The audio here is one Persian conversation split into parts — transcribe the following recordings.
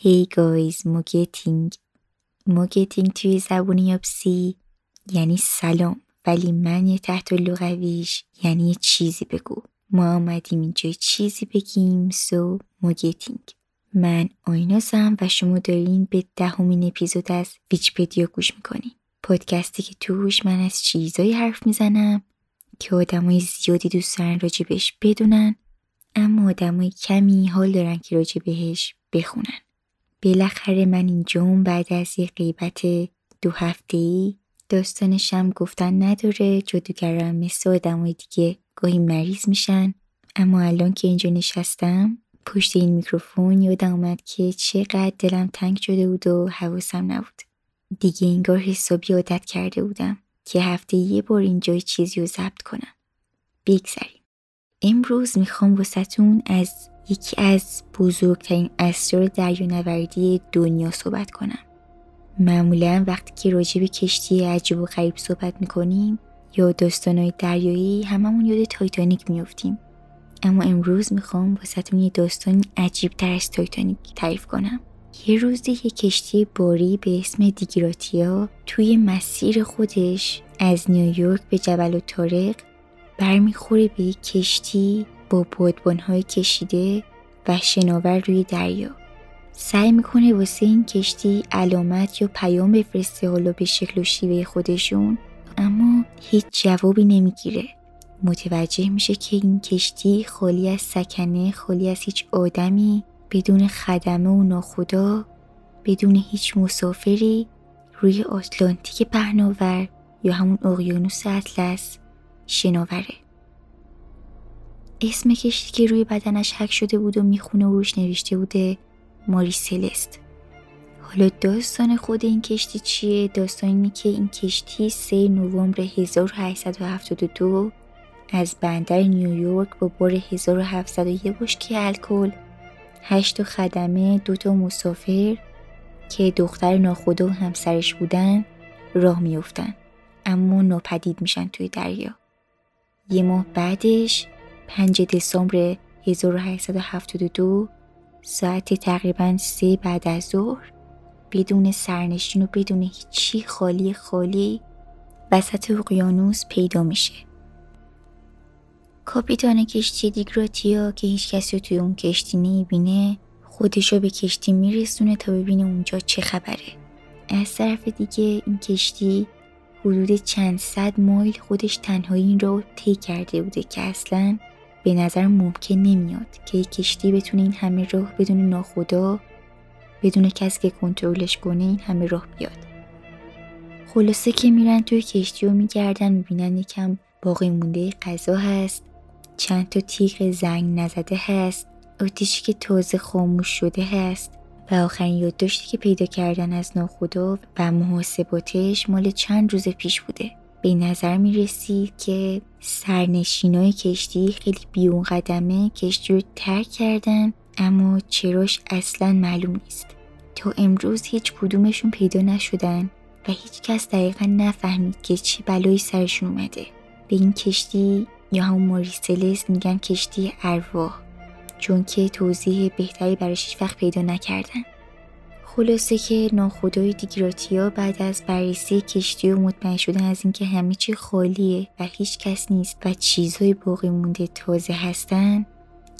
Hey guys, Mogethin Mogethin توی زبون یاپسی یعنی سلام ولی معنیه تحت‌اللفظیش یعنی یه چیزی بگو. ما آمدیم اینجا چیزی بگیم so Mogethin من آیناسم و شما دارین به دهمین اپیزود از ویچپدیا گوش می‌کنین. پادکستی که توش من از چیزایی حرف می‌زنم که آدمای زیادی دوست دارن راجبش بدونن اما آدمای کمی حال دارن که راجع بهش بخونن. بالاخره من اینجام بعد از یه غیبت دو هفته داستانشم گفتن نداره. جادوگرم مثل آدمای دیگه گاهی مریض میشن. اما الان که اینجا نشستم پشت این میکروفون یادم اومد که چقدر دلم تنگ شده بود و حواسم نبود. دیگه انگار حسابی عادت کرده بودم که هفته یه بار اینجا چیزی رو ضبط کنم. بگذریم. امروز می‌خوام واسهتون از یکی از بزرگترین اسرار دریانوردی دنیا صحبت کنم. معمولا وقتی که راجع به کشتی عجیب و غریب صحبت می‌کنیم یا داستانهای دریایی هممون یاد تایتانیک میافتیم. اما امروز می‌خوام واسهتون یه داستان عجیب تر از تایتانیک تعریف کنم. یه روزی یه کشتی باری به اسم Dei Gratia توی مسیر خودش از نیویورک به جبل‌الطارق برمیخوره به یک کشتی با بادبانهای کشیده و شناور روی دریا. سعی می‌کنه واسه این کشتی علامت یا پیام بفرسته حالا به شکل و شیوه خودشون اما هیچ جوابی نمی‌گیره. متوجه میشه که این کشتی خالی از سکنه خالی از هیچ آدمی بدون خدمه و ناخدا بدون هیچ مسافری روی آتلانتیک پهناور یا همون اقیانوس اطلس. شناوره. اسم کشتی که روی بدنش حک شده بود و می‌خونه و روش نوشته بوده ماری سلست. حالا داستان خود این کشتی چیه؟ داستان اینه که این کشتی 3 نوامبر 1872 از بندر نیویورک با بار 1701 بشکی الکل هشت خدمه دو تا مسافر که دختر ناخدا و همسرش بودن راه میفتن اما ناپدید میشن توی دریا. یه ماه بعدش 5 دسامبر 1872 ساعت تقریبا سه بعد از ظهر بدون سرنشین و بدون هیچی خالی خالی وسط اقیانوس پیدا میشه. کاپیتان کشتی دیگراتیا که هیچ کسی توی اون کشتی نمی‌بینه خودشو به کشتی میرسونه تا ببینه اونجا چه خبره. از طرف دیگه این کشتی حدود چند صد مایل خودش تنهایی این رو طی کرده بوده که اصلا به نظر ممکن نمیاد که یک کشتی بتونه این همه راه بدون ناخدا بدون کسی که کنترلش کنه این همه راه بیاد. خلاصه که میرن توی کشتی و میگردن می‌بینن یکم باقی مونده غذا هست چند تا تیغ زنگ نزده هست آتیشی که تازه خاموش شده هست. و آخرین یادداشتی که پیدا کردن از ناخدا و محاسباتش مال چند روز پیش بوده. به نظر می رسید که سرنشینای کشتی خیلی بیون قدمه کشتی رو ترک کردن اما چراش اصلا معلوم نیست. تا امروز هیچ کدومشون پیدا نشدن و هیچ کس دقیقا نفهمید که چه بلایی سرشون اومده. به این کشتی یا همون ماریسلس میگن کشتی ارواح. چون که توضیح بهتری براش هیچ وقت پیدا نکردن. خلاصه که ناخدای دیگراتیا بعد از بررسی کشتی و مطمئن شدن از اینکه همه چی خالیه و هیچ کس نیست و چیزهای باقی مونده تازه هستن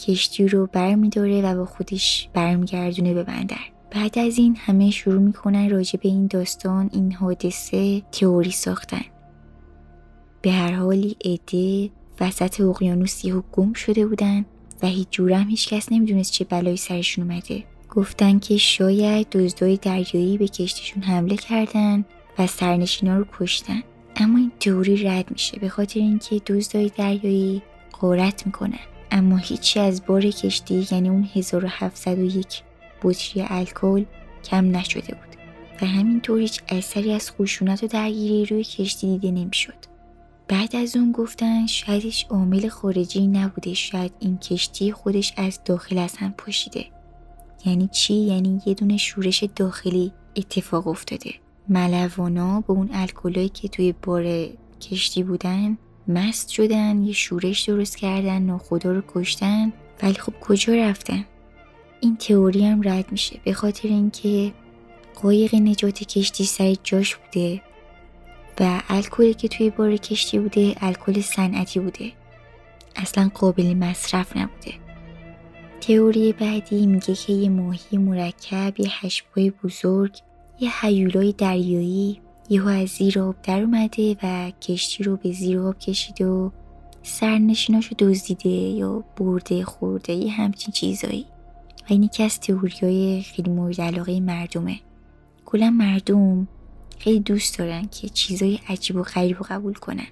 کشتی رو برمیداره و با خودش برمیگردونه به بندر. بعد از این همه شروع می‌کنن راجع به این داستان این حادثه تئوری ساختن. به هر حالی عده وسط اقیانوس یهو گم شده بودن. و هیچ جورم هیچ کس نمی‌دونست چه بلایی سرشون اومده. گفتن که شاید دزدای دریایی به کشتیشون حمله کردن و سرنشینا رو کشتن. اما این تئوری رد میشه به خاطر اینکه دزدای دریایی قارت می‌کنن. اما هیچی از بار کشتی یعنی اون 1701 بطری الکل کم نشده بود. و همینطور هیچ اثری از خشونت و درگیری روی کشتی دیده نمی‌شد. بعد از اون گفتن شایدش عامل خارجی نبوده شاید این کشتی خودش از داخل از هم پاشیده یعنی چی؟ یعنی یه دونه شورش داخلی اتفاق افتاده. ملوانا با اون الکلایی که توی بار کشتی بودن مست شدن یه شورش درست کردن ناخدا رو کشتن ولی خب کجا رفتن؟ این تئوری هم رد میشه. به خاطر اینکه قایق نجات کشتی سر جاش بوده. و الکلی که توی بار کشتی بوده الکل صنعتی بوده. اصلا قابل مصرف نبوده. تئوری بعدی میگه که یه ماهی مرکب یه هشبای بزرگ یه حیولای دریایی یهو از زیر آب در اومده و کشتی رو به زیر آب کشیده و سرنشیناشو دزدیده یا برده خورده یه همچین چیزایی. و این یکی از تئوریای خیلی مورد علاقه مردمه. کلا مردم خیلی دوست دارن که چیزای عجیب و غریب رو قبول کنن.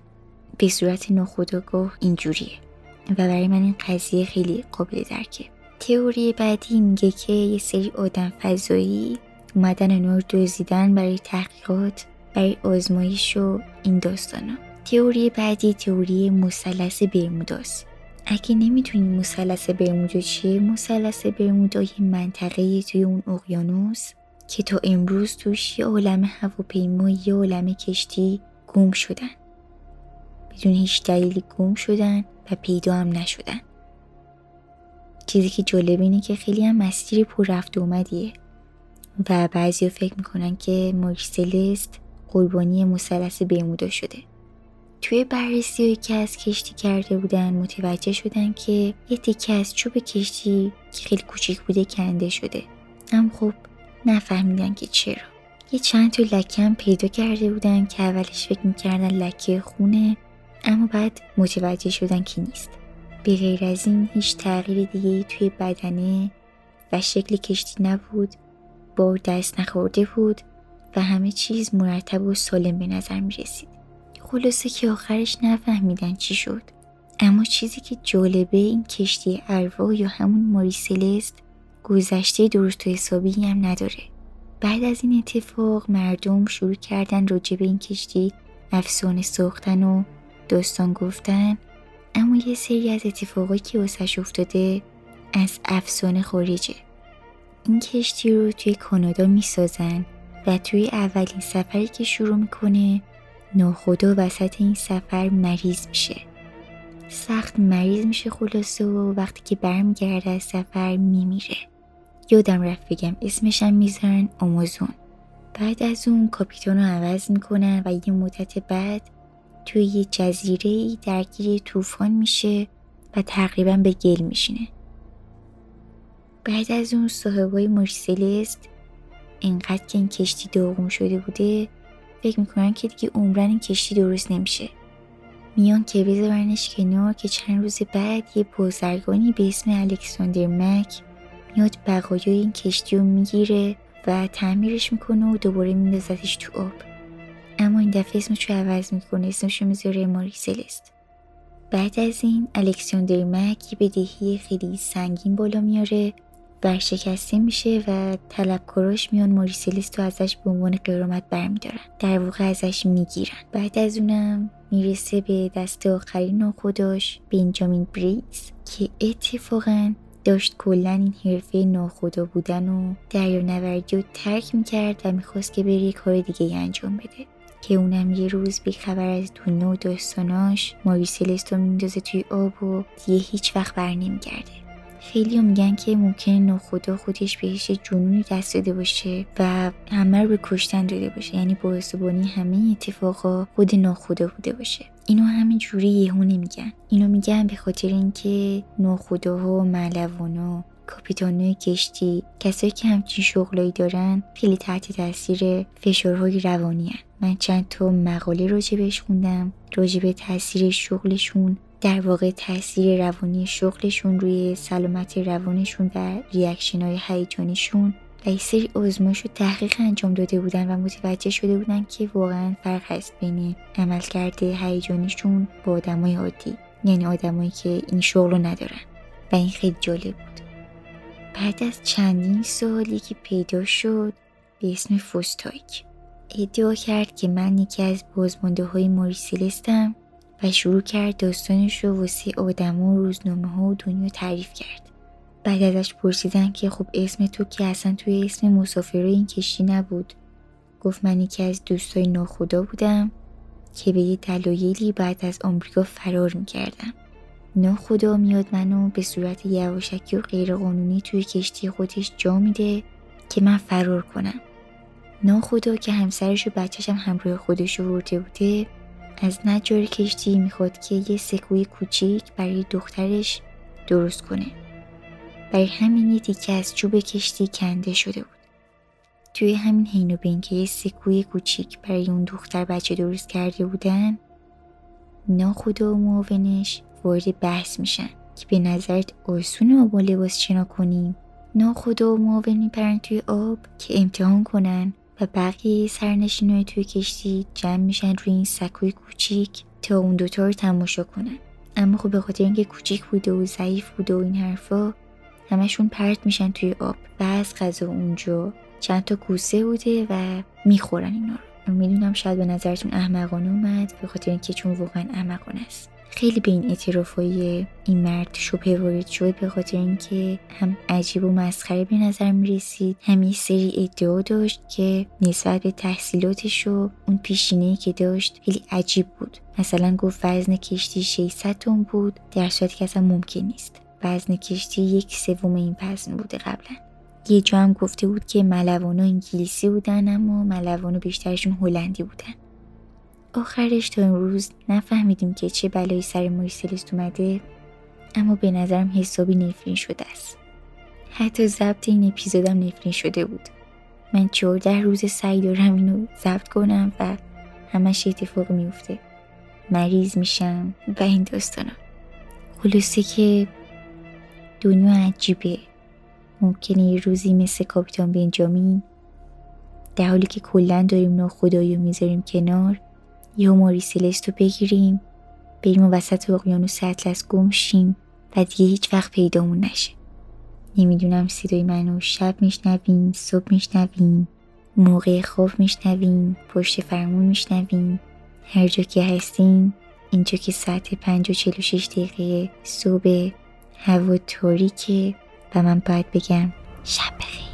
به صورت ناخودآگاه اینجوریه. و برای من این قضیه خیلی قابل درکه. تئوری بعدی میگه که یه سری آدم فضایی اومدن رو دزدیدن برای تحقیقات برای آزمایش و این داستانا. تئوری بعدی تئوری مثلث برموداست. اگه نمی‌تونی مثلث برمودا چیه؟ مثلث برمودا یه منطقه توی اون اقیانوس که تا امروز توش یه عالم هواپیما یه عالم کشتی گم شدن. بدون هیچ دلیلی گم شدن و پیدا هم نشدن. چیزی که جالب اینه که خیلی هم مسیر پر رفت اومدیه. و بعضی فکر می‌کنن که مارسلست قربانی مثلث برمودا شده. توی بررسی که از کشتی کرده بودن متوجه شدن که یه تکه از چوب کشتی که خیلی کوچیک بوده کنده شده. اما خب نفهمیدن که چرا یه چند تا لکه هم پیدا کرده بودن که اولش فکر می‌کردن لکه خونه اما بعد متوجه شدن که نیست به غیر از این هیچ تغییر دیگه توی بدنه و شکل کشتی نبود با دست نخورده بود و همه چیز مرتب و سالم به نظر می رسید. خلاصه که آخرش نفهمیدن چی شد. اما چیزی که جالبه این کشتی اروا یا همون ماری سلست گذشته درست و حسابی هم نداره. بعد از این اتفاق مردم شروع کردن راجع به این کشتی افسانه ساختن و داستان گفتن. اما یه سری از اتفاقایی که واسش افتاده از افسانه خارجه. این کشتی رو توی کانادا می‌سازن و توی اولین سفری که شروع می‌کنه ناخدا وسط این سفر مریض میشه. سخت مریض میشه خلاصه و وقتی که برمیگرده از سفر میمیره. یادم رفت بگم اسمشم می‌ذارن آمازون. بعد از اون کاپیتان رو عوض می‌کنن و یه مدت بعد توی یه جزیره ای درگیر طوفان میشه و تقریبا به گل میشینه. بعد از اون صاحبای مرسلست اینقدر که این کشتی داغون شده بوده فکر می‌کنن که دیگه عمرن این کشتی درست نمیشه. میان که بذارنش کنار که چند روز بعد یه بازرگانی به اسم الکساندر مک میاد بقایای این کشتی رو می‌گیره و تعمیرش می‌کنه و دوباره میندازتش تو آب. اما این دفعه اسمش رو عوض می‌کنه اسمش رو می‌ذاره ماری سلست. بعد از این الکساندر مک یه بدهی خیلی سنگین بالا میاره ورشکسته میشه و طلبکاراش میان موریسلیس رو ازش به عنوان قرامت برمیدارن. در واقع ازش می‌گیرن. بعد از اونم می‌رسه به دست آخرین ناخداش بنجامین بریز که اتفاقا داشت کلا این حرفه ناخدا بودن و دریانوردی رو ترک می‌کرد و می‌خواست که بره کار دیگه انجام بده. که اونم یه روز بی خبر از دنیا و داستاناش ماری سلست رو میندازه توی آب و دیگه هیچ وقت بر نمیگرده. خیلی میگن که ممکنه ناخدا خودش بهش جنونی دست داده باشه و همه رو به کشتن داده باشه. یعنی بانی همه اتفاقا خود ناخدا بوده باشه. اینو همین جوری یهو نمیگن اینو میگن به خاطر اینکه ناخداها و ملوانا کاپیتانای کشتی کسایی که همچین شغلایی دارن خیلی تحت تاثیر فشارهای روانی هن. من چند تا مقاله راجبش خوندم راجب تاثیر شغلشون در واقع تاثیر روانی شغلشون روی سلامت روانشون و reaction های هیجانیشون و یه سری آزمایش و تحقیق انجام داده بودن و متوجه شده بودن که واقعا فرق هست بین عملکرد هیجانیشون با آدمای عادی. یعنی آدمایی که این شغل رو ندارن. و این خیلی جالب بود. بعد از چندین سال یکی پیدا شد به اسم فوستایک. ادعا کرد که من یکی از بازمانده های موریسلستم و شروع کرد داستانش رو واسه آدم و روزنامه ها و دنیا تعریف کرد. بعد ازش پرسیدن که خب اسم تو که اصلا توی اسم مسافرای این کشتی نبود. گفت من یکی از دوستای ناخدا بودم که به یه دلایلی بعد از آمریکا فرار می‌کردم ناخدا میاد منو به صورت یواشکی و غیرقانونی توی کشتی خودش جا میده که من فرار کنم. ناخدا که همسرش و بچهشم همراه خودش ورده بوده از نجار کشتی می‌خواد که یه سکوی کوچیک برای دخترش درست کنه. برای همین یه تیکه از چوب کشتی کنده شده بود. توی همین حین و بین که یه سکوی کوچیک برای اون دختر بچه درست کرده بودن ناخدا و معاونش وارد بحث میشن که به نظرت آسونه ما با لباس شنا کنیم؟ ناخدا و معاون میپرن توی آب که امتحان کنن و بقیه سرنشینای توی کشتی جمع میشن روی این سکوی کوچیک تا اون دوتا رو تماشا کنن. اما خب به خاطر اینکه کوچیک بوده و ضعیف بوده و این حرفا همشون پرت میشن توی آب و از غذا اونجا چند تا کوسه بوده و می‌خورن اینا رو. می‌دونم شاید به نظرتون احمقانه اومد به خاطر اینکه چون واقعا احمقانه است. خیلی به این اعترافای این مرد شبه وارد شد به خاطر اینکه هم عجیب و مسخره به نظر می رسید هم یه سری ادعا داشت که نسبت به تحصیلاتش و اون پیشینه که داشت خیلی عجیب بود. مثلا گفت وزن کشتی 600 تن بود در صورتی که اصلا ممکن نیست. وزن کشتی یک سوم این وزن بوده قبلا. یه جا هم گفته بود که ملوانا انگلیسی بودن اما ملوانا بیشترشون هلندی بودن. آخرش تا امروز نفهمیدیم که چه بلایی سر موریسلست اومده اما به نظرم حسابی نفرین شده است. حتی ضبط این اپیزودم نفرین شده بود. من چهارده روز سعی دارم اینو ضبط کنم و همش اتفاق میفته مریض میشم و این داستانا. خلاصه که دنیا عجیبه. ممکنه یه روزی مثل کاپیتان بنجامین در حالی که کلا داریم ناخدایی و می‌ذاریم کنار یه ماری سلستو بگیریم بریم و وسط اقیانوس اطلس گم شیم و دیگه هیچ وقت پیدامون نشه. نمی‌دونم صدای منو شب میشنویم صبح میشنویم موقع خواب میشنویم پشت فرمون میشنویم هر جا که هستیم اینجا که ساعت پنج و چلو شش دقیقه صبح هوا تاریکه و من باید بگم شب بخیر.